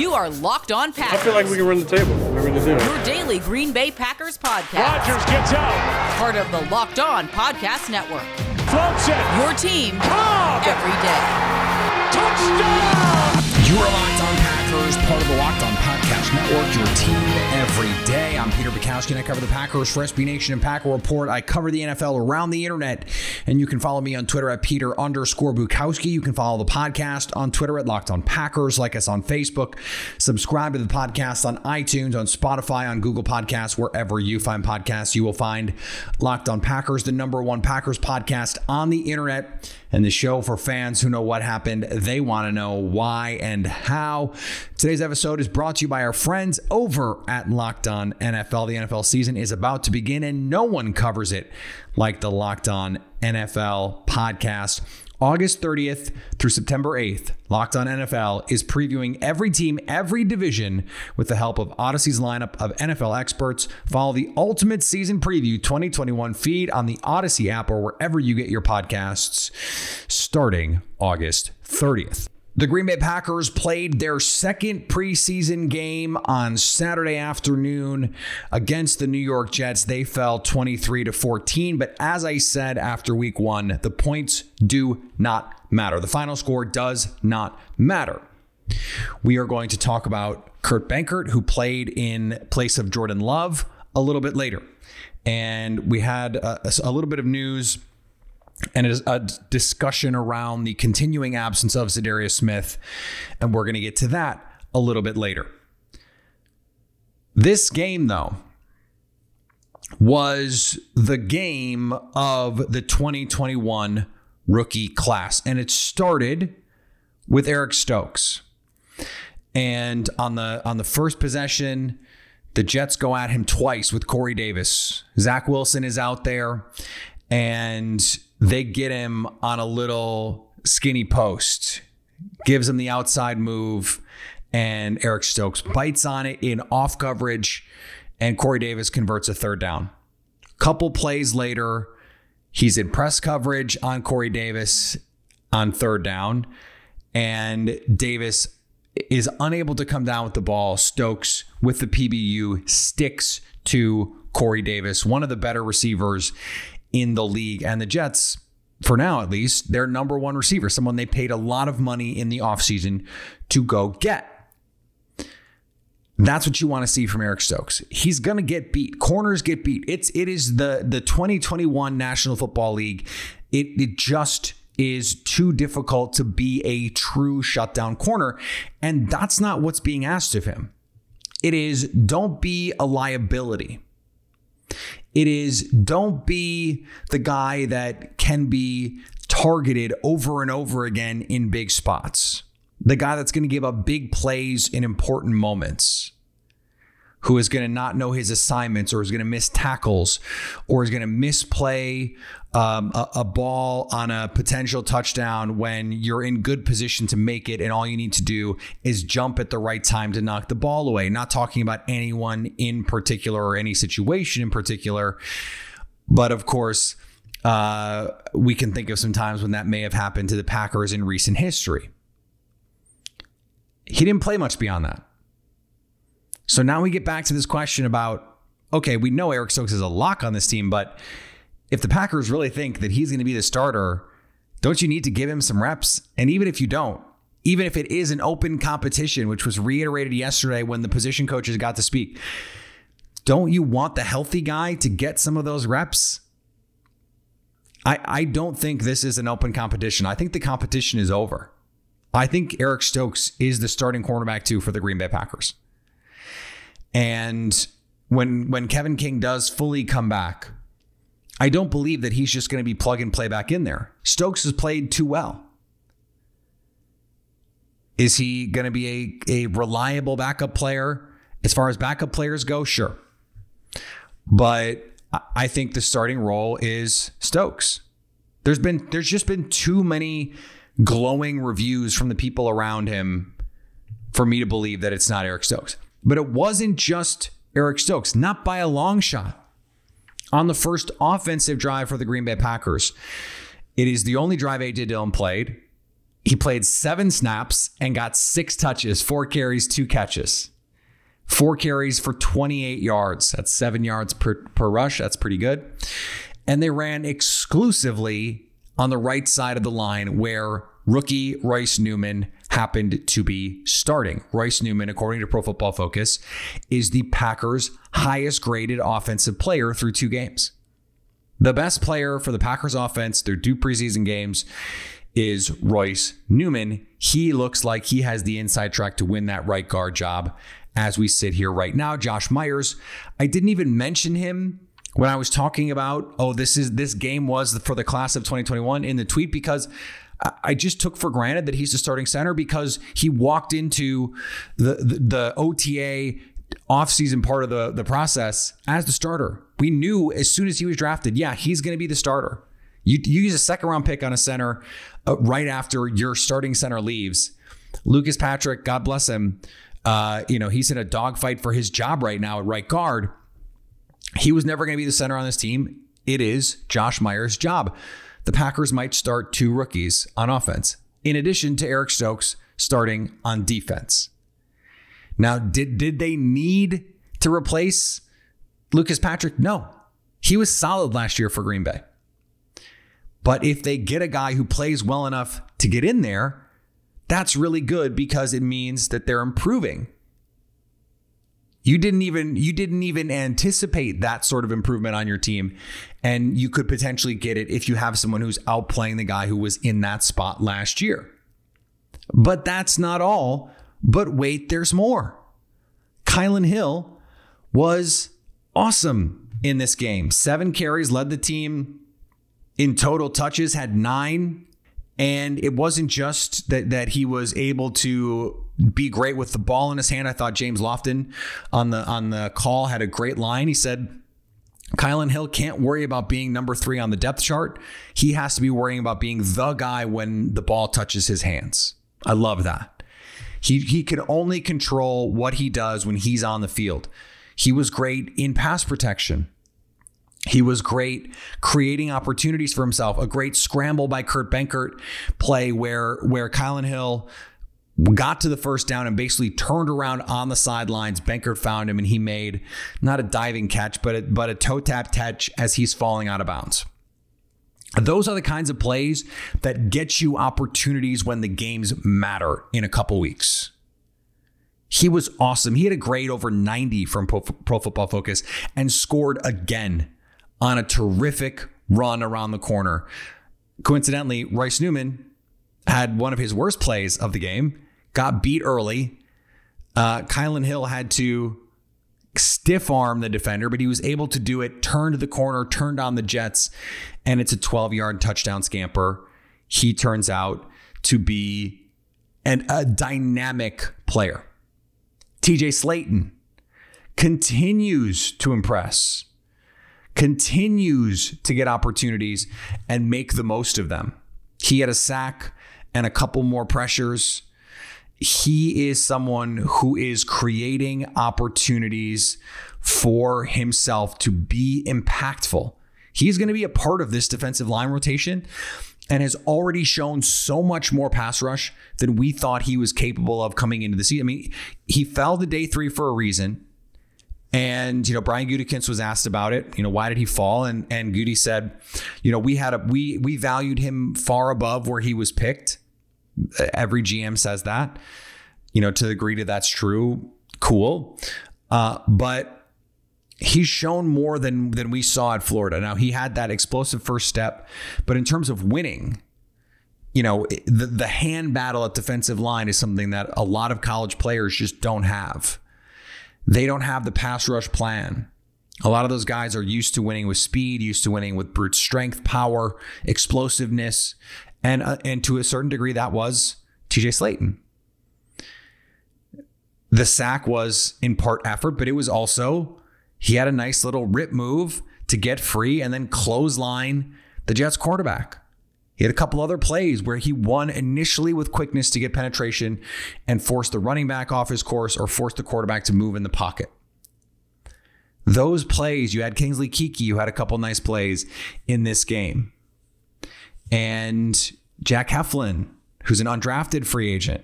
You are Locked On Packers. I feel like we can run the table. We're going to do it. Your daily Green Bay Packers podcast. Rodgers gets out. Part of the Locked On Podcast Network. Floats it. Your team Cobb. every day. Touchdown. You are Locked On Packers, part of the Locked On Podcast Network, your team every day. I'm Peter Bukowski, and I cover the Packers for SB Nation and Packer Report. I cover the NFL around the internet, and you can follow me on Twitter at Peter underscore Bukowski. You can follow the podcast on Twitter at Locked On Packers, like us on Facebook. Subscribe to the podcast on iTunes, on Spotify, on Google Podcasts, wherever you find podcasts. You will find Locked On Packers, the number one Packers podcast on the internet and the show for fans who know what happened. They want to know why and how. Today's episode is brought to you by our friends over at Locked On NFL. The NFL season is about to begin, and no one covers it like the Locked On NFL podcast. August 30th through September 8th, Locked On NFL is previewing every team, every division with the help of Odyssey's lineup of NFL experts. Follow the Ultimate Season Preview 2021 feed on the Odyssey app or wherever you get your podcasts starting August 30th. The Green Bay Packers played their second preseason game on Saturday afternoon against the New York Jets. They fell 23 to 14, but as I said after week 1, the points do not matter. The final score does not matter. We are going to talk about Kurt Benkert, who played in place of Jordan Love a little bit later. And we had uh, a, a little bit of news and it is a discussion around the continuing absence of Za'Darius Smith, and we're going to get to that a little bit later. This game, though, was the game of the 2021 rookie class, and it started with Eric Stokes. And on the on the first possession, the Jets go at him twice with Corey Davis. Zach Wilson is out there, and they get him on a little skinny post, gives him the outside move, and Eric Stokes bites on it in off coverage, and Corey Davis converts a third down. Couple plays later, he's in press coverage on Corey Davis on third down, and Davis is unable to come down with the ball. Stokes with the PBU sticks to Corey Davis, one of the better receivers in the league. And the Jets, for now at least, their number one receiver, someone they paid a lot of money in the offseason to go get. That's what you want to see from Eric Stokes. He's going to get beat. Corners get beat. It's it is the the 2021 National Football League. It it just is too difficult to be a true shutdown corner, and that's not what's being asked of him. It is don't be a liability. It is don't be the guy that can be targeted over and over again in big spots. The guy that's going to give up big plays in important moments. Who is going to not know his assignments or is going to miss tackles or is going to misplay um, a, a ball on a potential touchdown when you're in good position to make it and all you need to do is jump at the right time to knock the ball away. Not talking about anyone in particular or any situation in particular, but of course, uh, we can think of some times when that may have happened to the Packers in recent history. He didn't play much beyond that. So now we get back to this question about okay, we know Eric Stokes is a lock on this team, but if the Packers really think that he's going to be the starter, don't you need to give him some reps? And even if you don't, even if it is an open competition, which was reiterated yesterday when the position coaches got to speak, don't you want the healthy guy to get some of those reps? I, I don't think this is an open competition. I think the competition is over. I think Eric Stokes is the starting cornerback too for the Green Bay Packers. And when when Kevin King does fully come back, I don't believe that he's just going to be plug and play back in there. Stokes has played too well. Is he going to be a, a reliable backup player? As far as backup players go, sure. But I think the starting role is Stokes. There's been there's just been too many glowing reviews from the people around him for me to believe that it's not Eric Stokes. But it wasn't just Eric Stokes, not by a long shot. On the first offensive drive for the Green Bay Packers, it is the only drive A.J. Dillon played. He played seven snaps and got six touches, four carries, two catches. Four carries for 28 yards. That's seven yards per, per rush. That's pretty good. And they ran exclusively on the right side of the line where rookie Royce Newman happened to be starting. Royce Newman, according to Pro Football Focus, is the Packers' highest graded offensive player through two games. The best player for the Packers offense through two preseason games is Royce Newman. He looks like he has the inside track to win that right guard job as we sit here right now. Josh Myers, I didn't even mention him when I was talking about, oh, this is this game was for the class of 2021 in the tweet because I just took for granted that he's the starting center because he walked into the the, the OTA offseason part of the, the process as the starter. We knew as soon as he was drafted, yeah, he's going to be the starter. You, you use a second round pick on a center uh, right after your starting center leaves. Lucas Patrick, God bless him, uh, you know, he's in a dogfight for his job right now at right guard. He was never going to be the center on this team. It is Josh Myers' job the Packers might start two rookies on offense, in addition to Eric Stokes starting on defense. Now, did, did they need to replace Lucas Patrick? No. He was solid last year for Green Bay. But if they get a guy who plays well enough to get in there, that's really good because it means that they're improving you didn't even you didn't even anticipate that sort of improvement on your team and you could potentially get it if you have someone who's outplaying the guy who was in that spot last year. But that's not all. But wait, there's more. Kylin Hill was awesome in this game. 7 carries led the team in total touches had 9 and it wasn't just that that he was able to be great with the ball in his hand. I thought James Lofton on the on the call had a great line. He said Kylin Hill can't worry about being number three on the depth chart. He has to be worrying about being the guy when the ball touches his hands. I love that. He he can only control what he does when he's on the field. He was great in pass protection. He was great creating opportunities for himself. A great scramble by Kurt Benkert play where where Kylin Hill got to the first down and basically turned around on the sidelines. Benkert found him and he made not a diving catch, but a, but a toe tap catch as he's falling out of bounds. Those are the kinds of plays that get you opportunities when the games matter in a couple weeks. He was awesome. He had a grade over 90 from Pro, Pro Football Focus and scored again on a terrific run around the corner. Coincidentally, Royce Newman had one of his worst plays of the game, got beat early. Uh, Kylin Hill had to stiff arm the defender, but he was able to do it, turned the corner, turned on the Jets, and it's a 12 yard touchdown scamper. He turns out to be an, a dynamic player. TJ Slaton continues to impress continues to get opportunities and make the most of them. He had a sack and a couple more pressures. He is someone who is creating opportunities for himself to be impactful. He's going to be a part of this defensive line rotation and has already shown so much more pass rush than we thought he was capable of coming into the season. I mean, he fell to day three for a reason. And you know, Brian Gutekunst was asked about it. You know, why did he fall? And and Goody said, you know, we had a we we valued him far above where he was picked. Every GM says that. You know, to the degree that that's true, cool. Uh, but he's shown more than than we saw at Florida. Now he had that explosive first step, but in terms of winning, you know, the the hand battle at defensive line is something that a lot of college players just don't have. They don't have the pass rush plan. A lot of those guys are used to winning with speed, used to winning with brute strength, power, explosiveness, and uh, and to a certain degree that was TJ Slaton. The sack was in part effort, but it was also he had a nice little rip move to get free and then clothesline the Jets quarterback. He had a couple other plays where he won initially with quickness to get penetration and force the running back off his course or force the quarterback to move in the pocket. Those plays, you had Kingsley Keke, you had a couple nice plays in this game. And Jack Heflin, who's an undrafted free agent,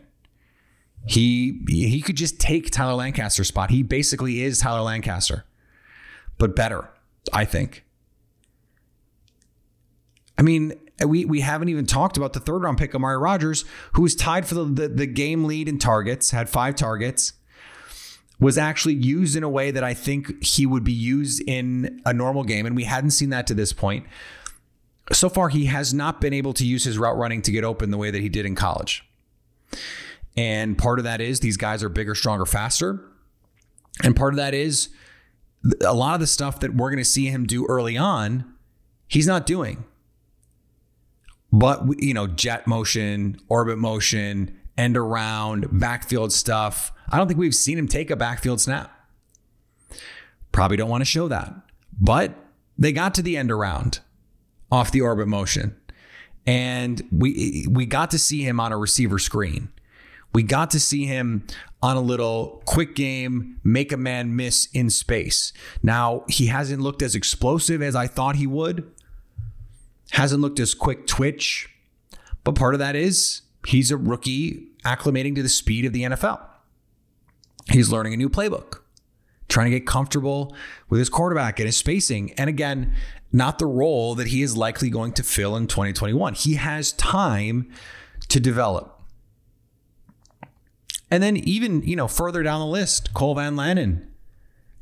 he he could just take Tyler Lancaster's spot. He basically is Tyler Lancaster, but better, I think. I mean, we we haven't even talked about the third round pick, Amari Rogers, who was tied for the, the, the game lead in targets, had five targets, was actually used in a way that I think he would be used in a normal game, and we hadn't seen that to this point. So far, he has not been able to use his route running to get open the way that he did in college. And part of that is these guys are bigger, stronger, faster. And part of that is a lot of the stuff that we're going to see him do early on, he's not doing. But, you know, jet motion, orbit motion, end around, backfield stuff. I don't think we've seen him take a backfield snap. Probably don't want to show that. But they got to the end around off the orbit motion. And we we got to see him on a receiver screen. We got to see him on a little quick game, make a man miss in space. Now, he hasn't looked as explosive as I thought he would, hasn't looked as quick twitch, but part of that is he's a rookie acclimating to the speed of the NFL. He's learning a new playbook, trying to get comfortable with his quarterback and his spacing. And again, not the role that he is likely going to fill in 2021. He has time to develop. And then even, you know, further down the list, Cole Van Lanen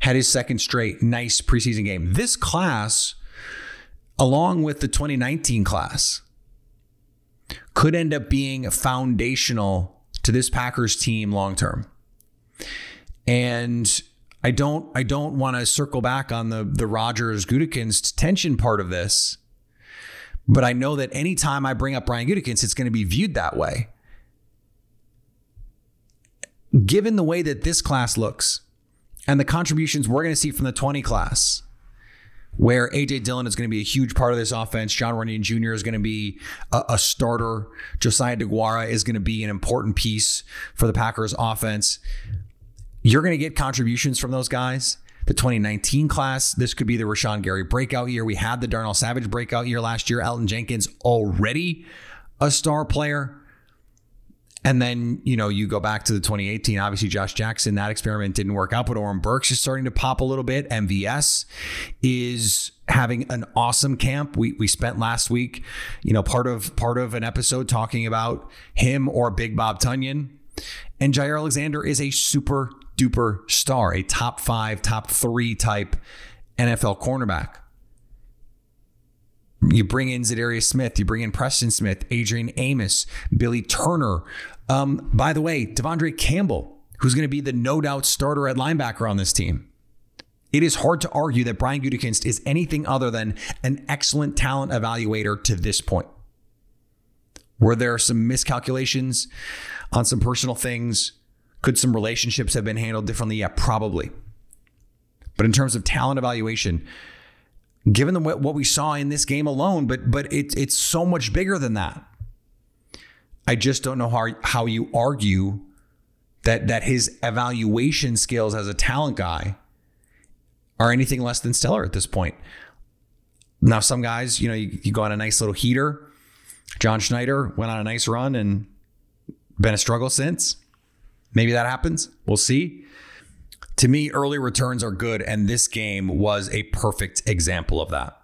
had his second straight nice preseason game. This class, along with the 2019 class, could end up being foundational to this Packers team long term. And I don't I don't want to circle back on the the Rodgers Gutekunst tension part of this, but I know that anytime I bring up Brian Gutekunst, it's going to be viewed that way given the way that this class looks and the contributions we're going to see from the 20 class, where AJ Dillon is going to be a huge part of this offense, Jon Runyan Jr. is going to be a, a starter, Josiah DeGuara is going to be an important piece for the Packers offense. You're going to get contributions from those guys. The 2019 class, this could be the Rashan Gary breakout year. We had the Darnell Savage breakout year last year. Elgton Jenkins already a star player. And then, you know, you go back to the 2018, obviously Josh Jackson, that experiment didn't work out, but Oren Burks is starting to pop a little bit. MVS is having an awesome camp. We we spent last week, you know, part of part of an episode talking about him or Big Bob Tonyan. And Jaire Alexander is a super duper star, a top five, top three type NFL cornerback. You bring in Za'Darius Smith, you bring in Preston Smith, Adrian Amos, Billy Turner. Um, by the way, De'Vondre Campbell, who's going to be the no doubt starter at linebacker on this team. It is hard to argue that Brian Gutekunst is anything other than an excellent talent evaluator to this point. Were there some miscalculations on some personal things? Could some relationships have been handled differently? Yeah, probably. But in terms of talent evaluation, given the, what we saw in this game alone, but but it's it's so much bigger than that. I just don't know how how you argue that that his evaluation skills as a talent guy are anything less than stellar at this point. Now, some guys, you know, you, you go on a nice little heater. John Schneider went on a nice run and been a struggle since. Maybe that happens. We'll see. To me, early returns are good, and this game was a perfect example of that.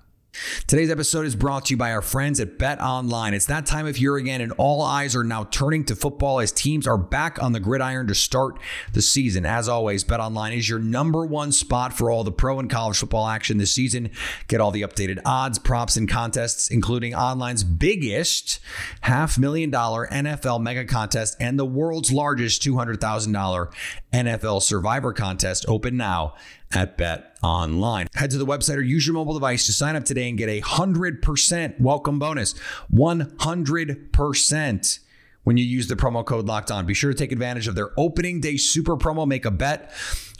Today's episode is brought to you by our friends at Bet Online. It's that time of year again, and all eyes are now turning to football as teams are back on the gridiron to start the season. As always, Bet Online is your number one spot for all the pro and college football action this season. Get all the updated odds, props, and contests, including online's biggest half million dollar NFL mega contest and the world's largest $200,000 NFL Survivor Contest open now at Bet Online. Head to the website or use your mobile device to sign up today and get a 100% welcome bonus. 100% when you use the promo code locked on. Be sure to take advantage of their opening day super promo. Make a bet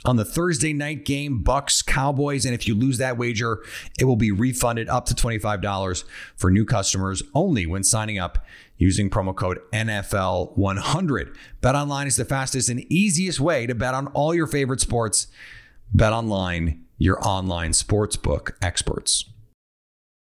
on the Thursday night game, Bucs Cowboys. And if you lose that wager, it will be refunded up to $25 for new customers only when signing up using promo code NFL100. Bet online is the fastest and easiest way to bet on all your favorite sports. Bet online, your online sportsbook experts.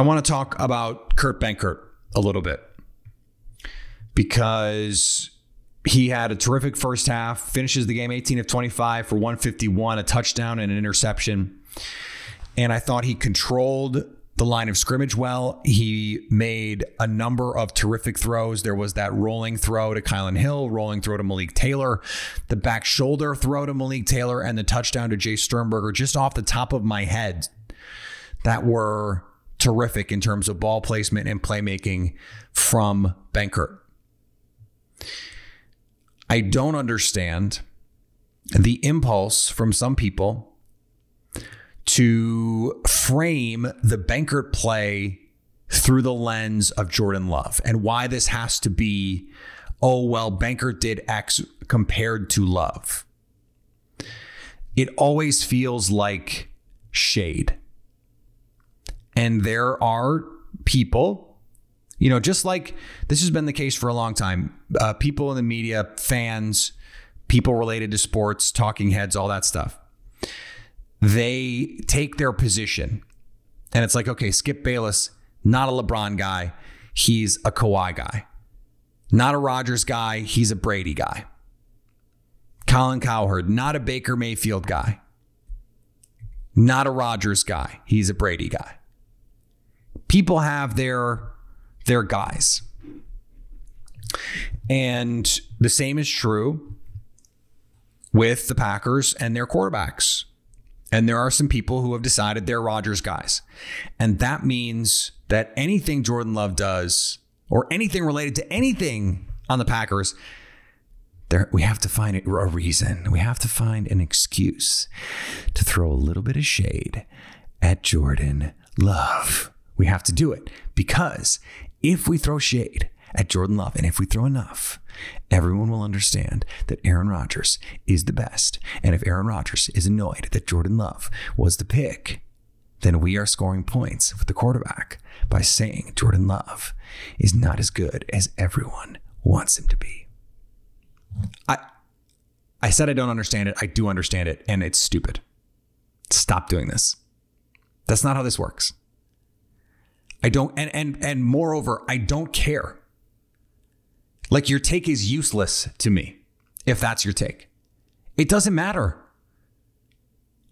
I want to talk about Kurt Benkert a little bit because he had a terrific first half, finishes the game 18 of 25 for 151, a touchdown and an interception. And I thought he controlled the line of scrimmage well. He made a number of terrific throws. There was that rolling throw to Kylin Hill, rolling throw to Malik Taylor, the back shoulder throw to Malik Taylor, and the touchdown to Jace Sternberger just off the top of my head that were terrific in terms of ball placement and playmaking from Benkert. I don't understand the impulse from some people to frame the Benkert play through the lens of Jordan Love and why this has to be, oh, well, Benkert did X compared to Love. It always feels like shade. And there are people, you know, just like this has been the case for a long time, uh, people in the media, fans, people related to sports, talking heads, all that stuff. They take their position. And it's like, okay, Skip Bayless, not a LeBron guy. He's a Kawhi guy. Not a Rodgers guy. He's a Brady guy. Colin Cowherd, not a Baker Mayfield guy. Not a Rodgers guy. He's a Brady guy people have their their guys. And the same is true with the Packers and their quarterbacks. And there are some people who have decided they're Rodgers guys. And that means that anything Jordan Love does or anything related to anything on the Packers, there, we have to find a reason. We have to find an excuse to throw a little bit of shade at Jordan Love. We have to do it because if we throw shade at Jordan Love and if we throw enough, everyone will understand that Aaron Rodgers is the best. And if Aaron Rodgers is annoyed that Jordan Love was the pick, then we are scoring points with the quarterback by saying Jordan Love is not as good as everyone wants him to be. I I said I don't understand it. I do understand it, and it's stupid. Stop doing this. That's not how this works. I don't and and and moreover, I don't care. Like your take is useless to me if that's your take. It doesn't matter.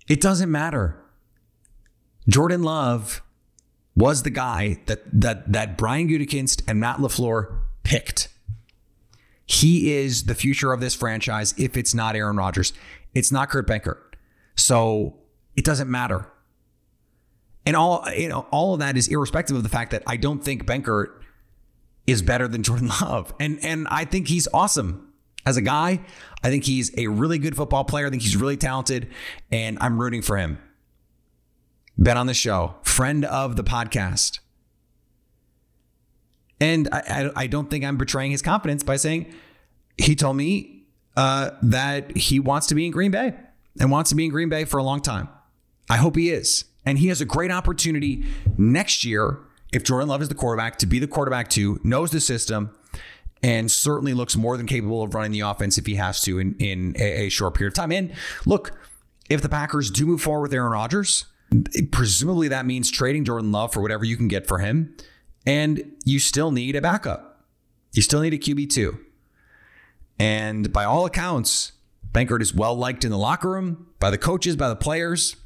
It doesn't matter. Jordan Love was the guy that that that Brian Gutekunst and Matt LaFleur picked. He is the future of this franchise if it's not Aaron Rodgers. It's not Kurt Benkert. So it doesn't matter. And all you know, all of that is irrespective of the fact that I don't think Benkert is better than Jordan Love. And and I think he's awesome as a guy. I think he's a really good football player. I think he's really talented, and I'm rooting for him. been on the show, friend of the podcast. And I, I, I don't think I'm betraying his confidence by saying he told me uh, that he wants to be in Green Bay and wants to be in Green Bay for a long time. I hope he is. And he has a great opportunity next year, if Jordan Love is the quarterback, to be the quarterback too, knows the system, and certainly looks more than capable of running the offense if he has to in, in a, a short period of time. And look, if the Packers do move forward with Aaron Rodgers, presumably that means trading Jordan Love for whatever you can get for him. And you still need a backup. You still need a QB2. And by all accounts, Benkert is well liked in the locker room, by the coaches, by the players.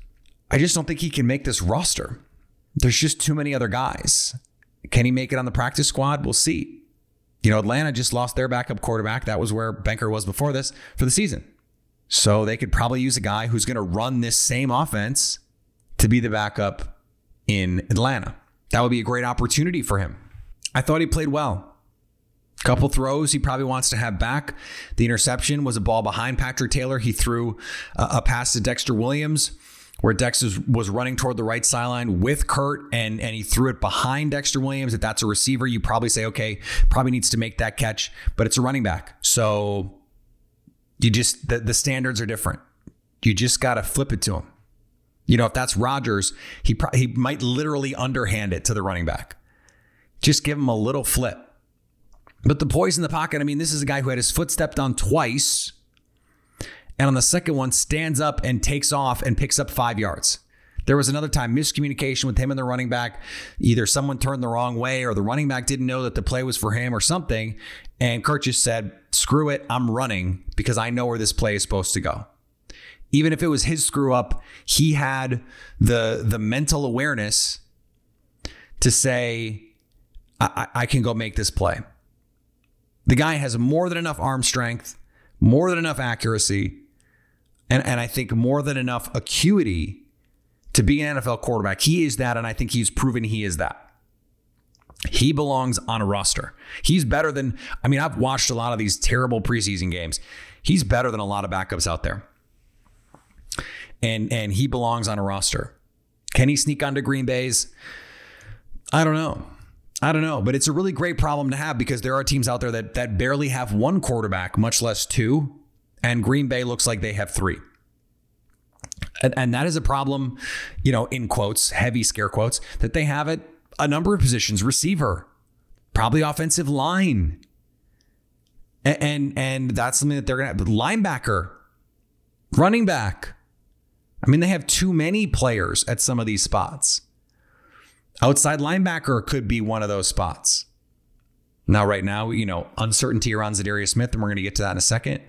I just don't think he can make this roster. There's just too many other guys. Can he make it on the practice squad? We'll see. You know, Atlanta just lost their backup quarterback. That was where Benkert was before this for the season. So they could probably use a guy who's going to run this same offense to be the backup in Atlanta. That would be a great opportunity for him. I thought he played well. Couple throws he probably wants to have back. The interception was a ball behind Patrick Taylor. He threw a, pass to Dexter Williams where Dex was running toward the right sideline with Kurt and, and he threw it behind Dexter Williams. If that's a receiver, you probably say, okay, probably needs to make that catch, but it's a running back. So you just, the, the standards are different. You just got to flip it to him. You know, if that's Rodgers, he pro- he might literally underhand it to the running back. Just give him a little flip. But the poise in the pocket, I mean, this is a guy who had his foot stepped on twice. And on the second one, stands up and takes off and picks up five yards. There was another time miscommunication with him and the running back. Either someone turned the wrong way or the running back didn't know that the play was for him or something. And Kurt just said, screw it, I'm running because I know where this play is supposed to go even if it was his screw up, he had the the mental awareness to say, I, I can go make this play. The guy has more than enough arm strength, more than enough accuracy, and, and I think more than enough acuity to be an NFL quarterback. He is that, and I think he's proven he is that. He belongs on a roster. He's better than, I mean, I've watched a lot of these terrible preseason games. He's better than a lot of backups out there and and he belongs on a roster. Can he sneak onto Green Bay's? I don't know. I don't know, but it's a really great problem to have because there are teams out there that that barely have one quarterback, much less two, and Green Bay looks like they have three. And, and that is a problem, you know, in quotes, heavy scare quotes, that they have at a number of positions, receiver, probably offensive line. And and, and that's something that they're gonna have. Linebacker, running back. I mean, they have too many players at some of these spots. Outside linebacker could be one of those spots. Now, right now, you know, uncertainty around Za'Darius Smith, and we're going to get to that in a second.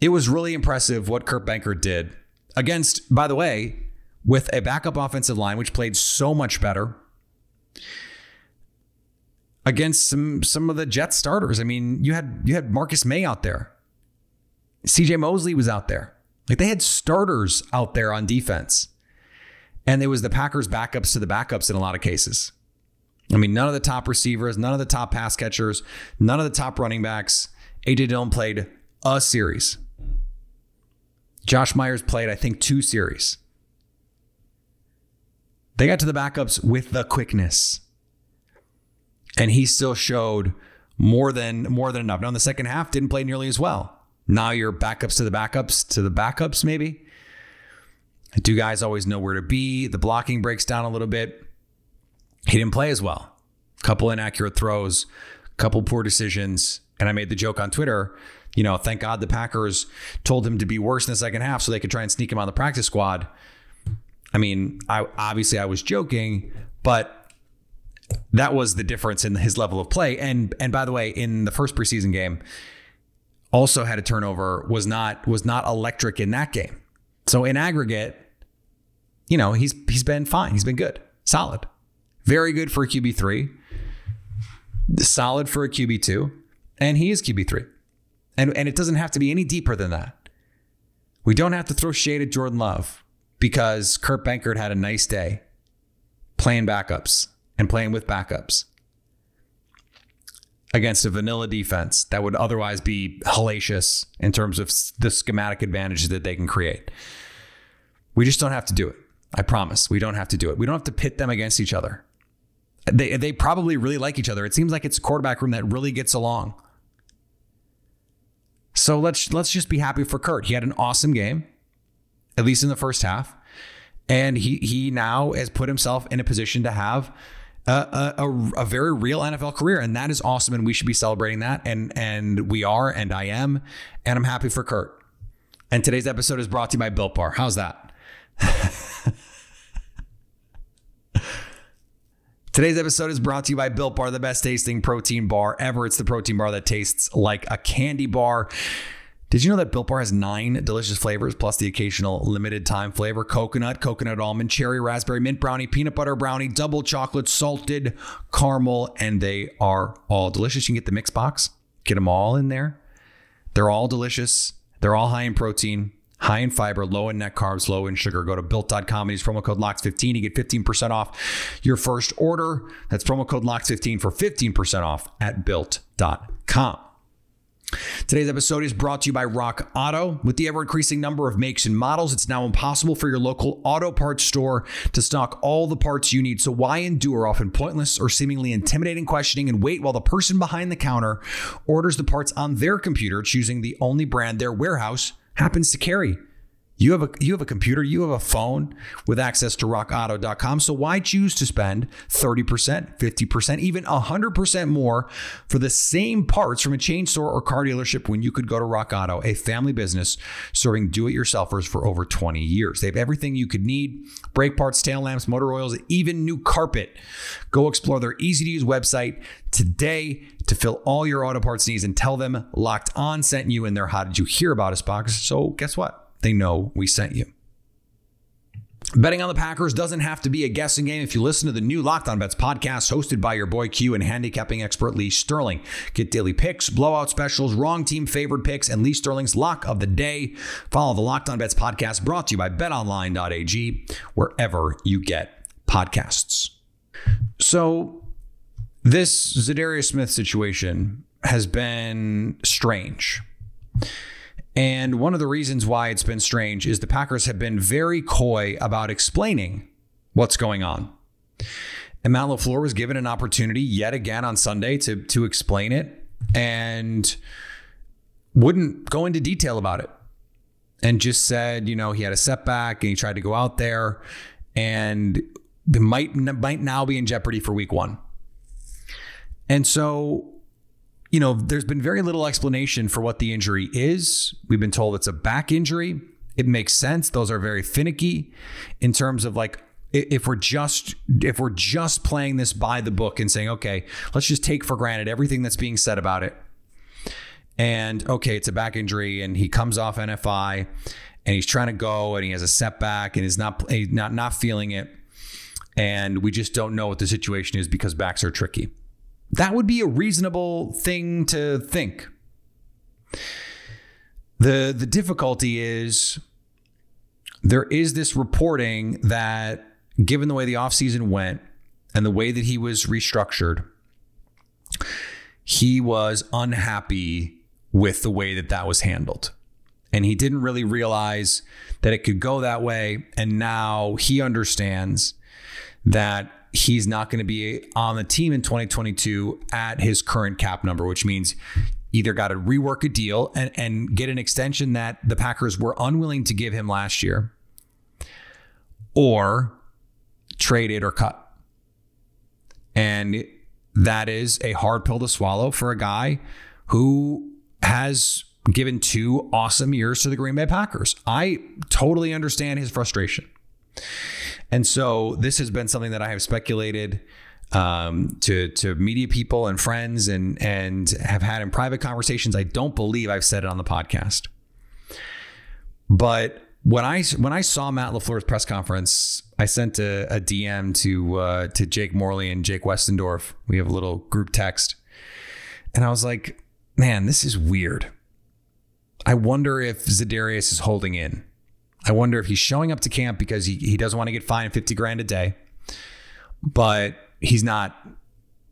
It was really impressive what Kurt Benkert did against, by the way, with a backup offensive line, which played so much better against some some of the Jets starters. I mean, you had you had Marcus Maye out there. CJ Mosley was out there. Like they had starters out there on defense. And it was the Packers backups to the backups in a lot of cases. I mean, none of the top receivers, none of the top pass catchers, none of the top running backs. AJ Dillon played a series. Josh Myers played, I think, two series. They got to the backups with the quickness. And he still showed more than more than enough. Now in the second half, didn't play nearly as well. Now you're backups to the backups to the backups, maybe. Do guys always know where to be? The blocking breaks down a little bit. He didn't play as well. Couple inaccurate throws, couple poor decisions. And I made the joke on Twitter, you know, thank God the Packers told him to be worse in the second half so they could try and sneak him on the practice squad. I mean, I obviously I was joking, but that was the difference in his level of play. And and by the way, in the first preseason game, also had a turnover, was not was not electric in that game. So in aggregate, you know, he's he's been fine. He's been good. Solid. Very good for a QB3. Solid for a QB2. And he is QB3. And and it doesn't have to be any deeper than that. We don't have to throw shade at Jordan Love because Kurt Benkert had a nice day playing backups and playing with backups against a vanilla defense that would otherwise be hellacious in terms of the schematic advantages that they can create. We just don't have to do it. I promise. We don't have to do it. We don't have to pit them against each other. They they probably really like each other. It seems like it's a quarterback room that really gets along. So let's let's just be happy for Kurt. He had an awesome game, at least in the first half, and he he now has put himself in a position to have a, a, a, very real NFL career, and that is awesome. And we should be celebrating that, and and we are, and I am, and I'm happy for Kurt. And today's episode is brought to you by Built Bar. How's that? Today's episode is brought to you by Built Bar, the best tasting protein bar ever. It's the protein bar that tastes like a candy bar. Did you know that Built Bar has nine delicious flavors plus the occasional limited time flavor? Coconut, coconut almond, cherry, raspberry, mint brownie, peanut butter brownie, double chocolate, salted caramel, and they are all delicious. You can get the mix box, get them all in there. They're all delicious. They're all high in protein high in fiber, low in net carbs, low in sugar. Go to built.com and use promo code LOCKS15 to get 15% off your first order. That's promo code LOCKS15 for 15% off at built.com. Today's episode is brought to you by Rock Auto. With the ever increasing number of makes and models, it's now impossible for your local auto parts store to stock all the parts you need. So, why endure often pointless or seemingly intimidating questioning and wait while the person behind the counter orders the parts on their computer, choosing the only brand their warehouse happens to carry. You have a you have a computer, you have a phone with access to rockauto.com. So why choose to spend 30%, 50%, even 100% more for the same parts from a chain store or car dealership when you could go to Rock Auto, a family business serving do-it-yourselfers for over 20 years. They have everything you could need: brake parts, tail lamps, motor oils, even new carpet. Go explore their easy-to-use website today to fill all your auto parts needs and tell them Locked On sent you in their How Did You Hear About Us box. So guess what? They know we sent you. Betting on the Packers doesn't have to be a guessing game if you listen to the new Locked On Bets podcast hosted by your boy Q and handicapping expert Lee Sterling. Get daily picks, blowout specials, wrong team favored picks, and Lee Sterling's lock of the day. Follow the Locked On Bets podcast brought to you by betonline.ag, wherever you get podcasts. So, this Za'Darius Smith situation has been strange. And one of the reasons why it's been strange is the Packers have been very coy about explaining what's going on. And Matt LaFleur was given an opportunity yet again on Sunday to, to explain it and wouldn't go into detail about it. And just said, you know, he had a setback and he tried to go out there and might might now be in jeopardy for week one. And so you know, there's been very little explanation for what the injury is. We've been told it's a back injury. It makes sense. Those are very finicky in terms of like if we're just if we're just playing this by the book and saying, okay, let's just take for granted everything that's being said about it. And okay, it's a back injury, and he comes off NFI, and he's trying to go, and he has a setback, and he's not he's eh, not not feeling it, and we just don't know what the situation is because backs are tricky. That would be a reasonable thing to think. The the difficulty is there is this reporting that given the way the offseason went and the way that he was restructured, he was unhappy with the way that that was handled. And he didn't really realize that it could go that way. And now he understands that he's not going to be on the team in 2022 at his current cap number, which means either got to rework a deal and, and get an extension that the Packers were unwilling to give him last year, or trade it or cut. And that is a hard pill to swallow for a guy who has given two awesome years to the Green Bay Packers. I totally understand his frustration. And so this has been something that I have speculated um, to to media people and friends and and have had in private conversations. I don't believe I've said it on the podcast, but when I when I saw Matt LaFleur's press conference, I sent a, a DM to uh, to Jake Morley and Jake Westendorf. We have a little group text, and I was like, "Man, this is weird." I wonder if Za'Darius is holding in. I wonder if he's showing up to camp because he, he doesn't want to get fined 50 grand a day, but he's not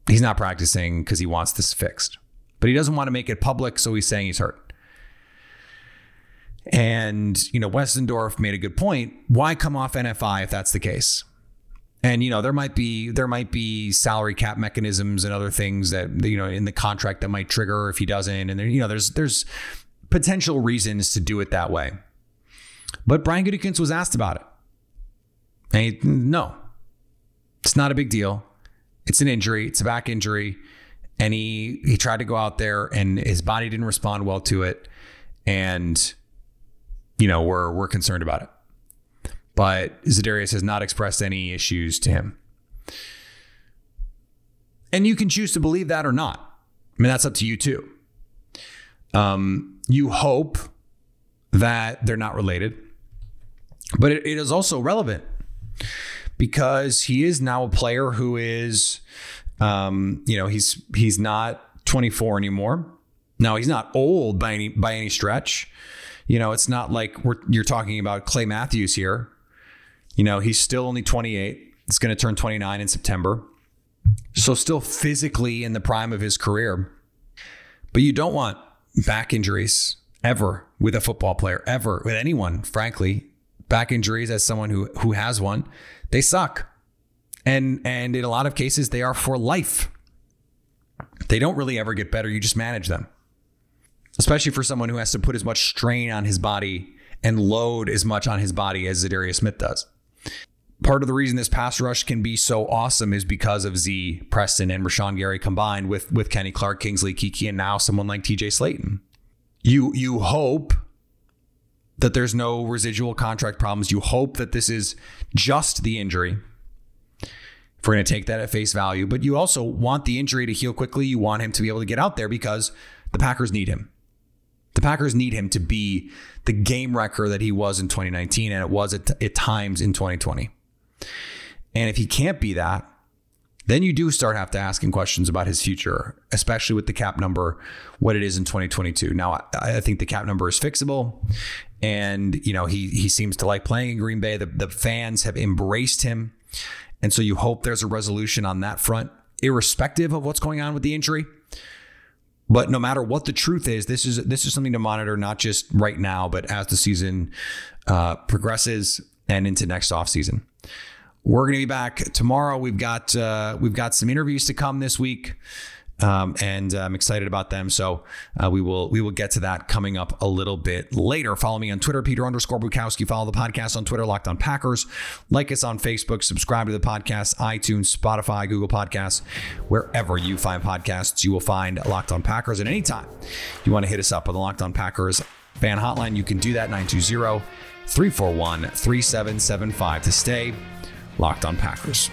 he's not practicing because he wants this fixed. But he doesn't want to make it public, so he's saying he's hurt. And, you know, Westendorf made a good point. Why come off NFI if that's the case? And you know there might be there might be salary cap mechanisms and other things that you know in the contract that might trigger if he doesn't. And there, you know there's there's potential reasons to do it that way. But Brian Gutekunst was asked about it. And he, no, it's not a big deal. It's an injury. It's a back injury, and he he tried to go out there and his body didn't respond well to it, and you know we're we're concerned about it but Za'Darius has not expressed any issues to him. And you can choose to believe that or not. I mean, that's up to you too. Um, you hope that they're not related, but it, it is also relevant because he is now a player who is, um, you know, he's he's not 24 anymore. Now he's not old by any by any stretch. You know, it's not like we're you're talking about Clay Matthews here you know, he's still only 28. He's going to turn 29 in September. So, still physically in the prime of his career. But you don't want back injuries ever with a football player, ever with anyone, frankly. Back injuries, as someone who, who has one, they suck. And, and in a lot of cases, they are for life. They don't really ever get better. You just manage them, especially for someone who has to put as much strain on his body and load as much on his body as Za'Darius Smith does part of the reason this pass rush can be so awesome is because of Z, Preston, and Rashan Gary combined with with Kenny Clark, Kingsley Keke, and now someone like TJ Slaton. You you hope that there's no residual contract problems. You hope that this is just the injury. If we're going to take that at face value, but you also want the injury to heal quickly. You want him to be able to get out there because the Packers need him. The Packers need him to be the game wrecker that he was in 2019 and it was at, at times in 2020. And if he can't be that, then you do start have to asking questions about his future, especially with the cap number, what it is in 2022. Now, I, I think the cap number is fixable, and you know he he seems to like playing in Green Bay. The, the fans have embraced him, and so you hope there's a resolution on that front, irrespective of what's going on with the injury. But no matter what the truth is, this is this is something to monitor, not just right now, but as the season uh, progresses and into next offseason. We're going to be back tomorrow. We've got uh, we've got some interviews to come this week. Um, and I'm excited about them. So uh, we will we will get to that coming up a little bit later. Follow me on Twitter, Peter underscore Bukowski. Follow the podcast on Twitter, Locked On Packers. Like us on Facebook. Subscribe to the podcast, iTunes, Spotify, Google Podcasts, wherever you find podcasts. You will find Locked On Packers. at any time you want to hit us up on the Locked On Packers fan hotline, you can do that 920 341 3775 to stay locked on Packers.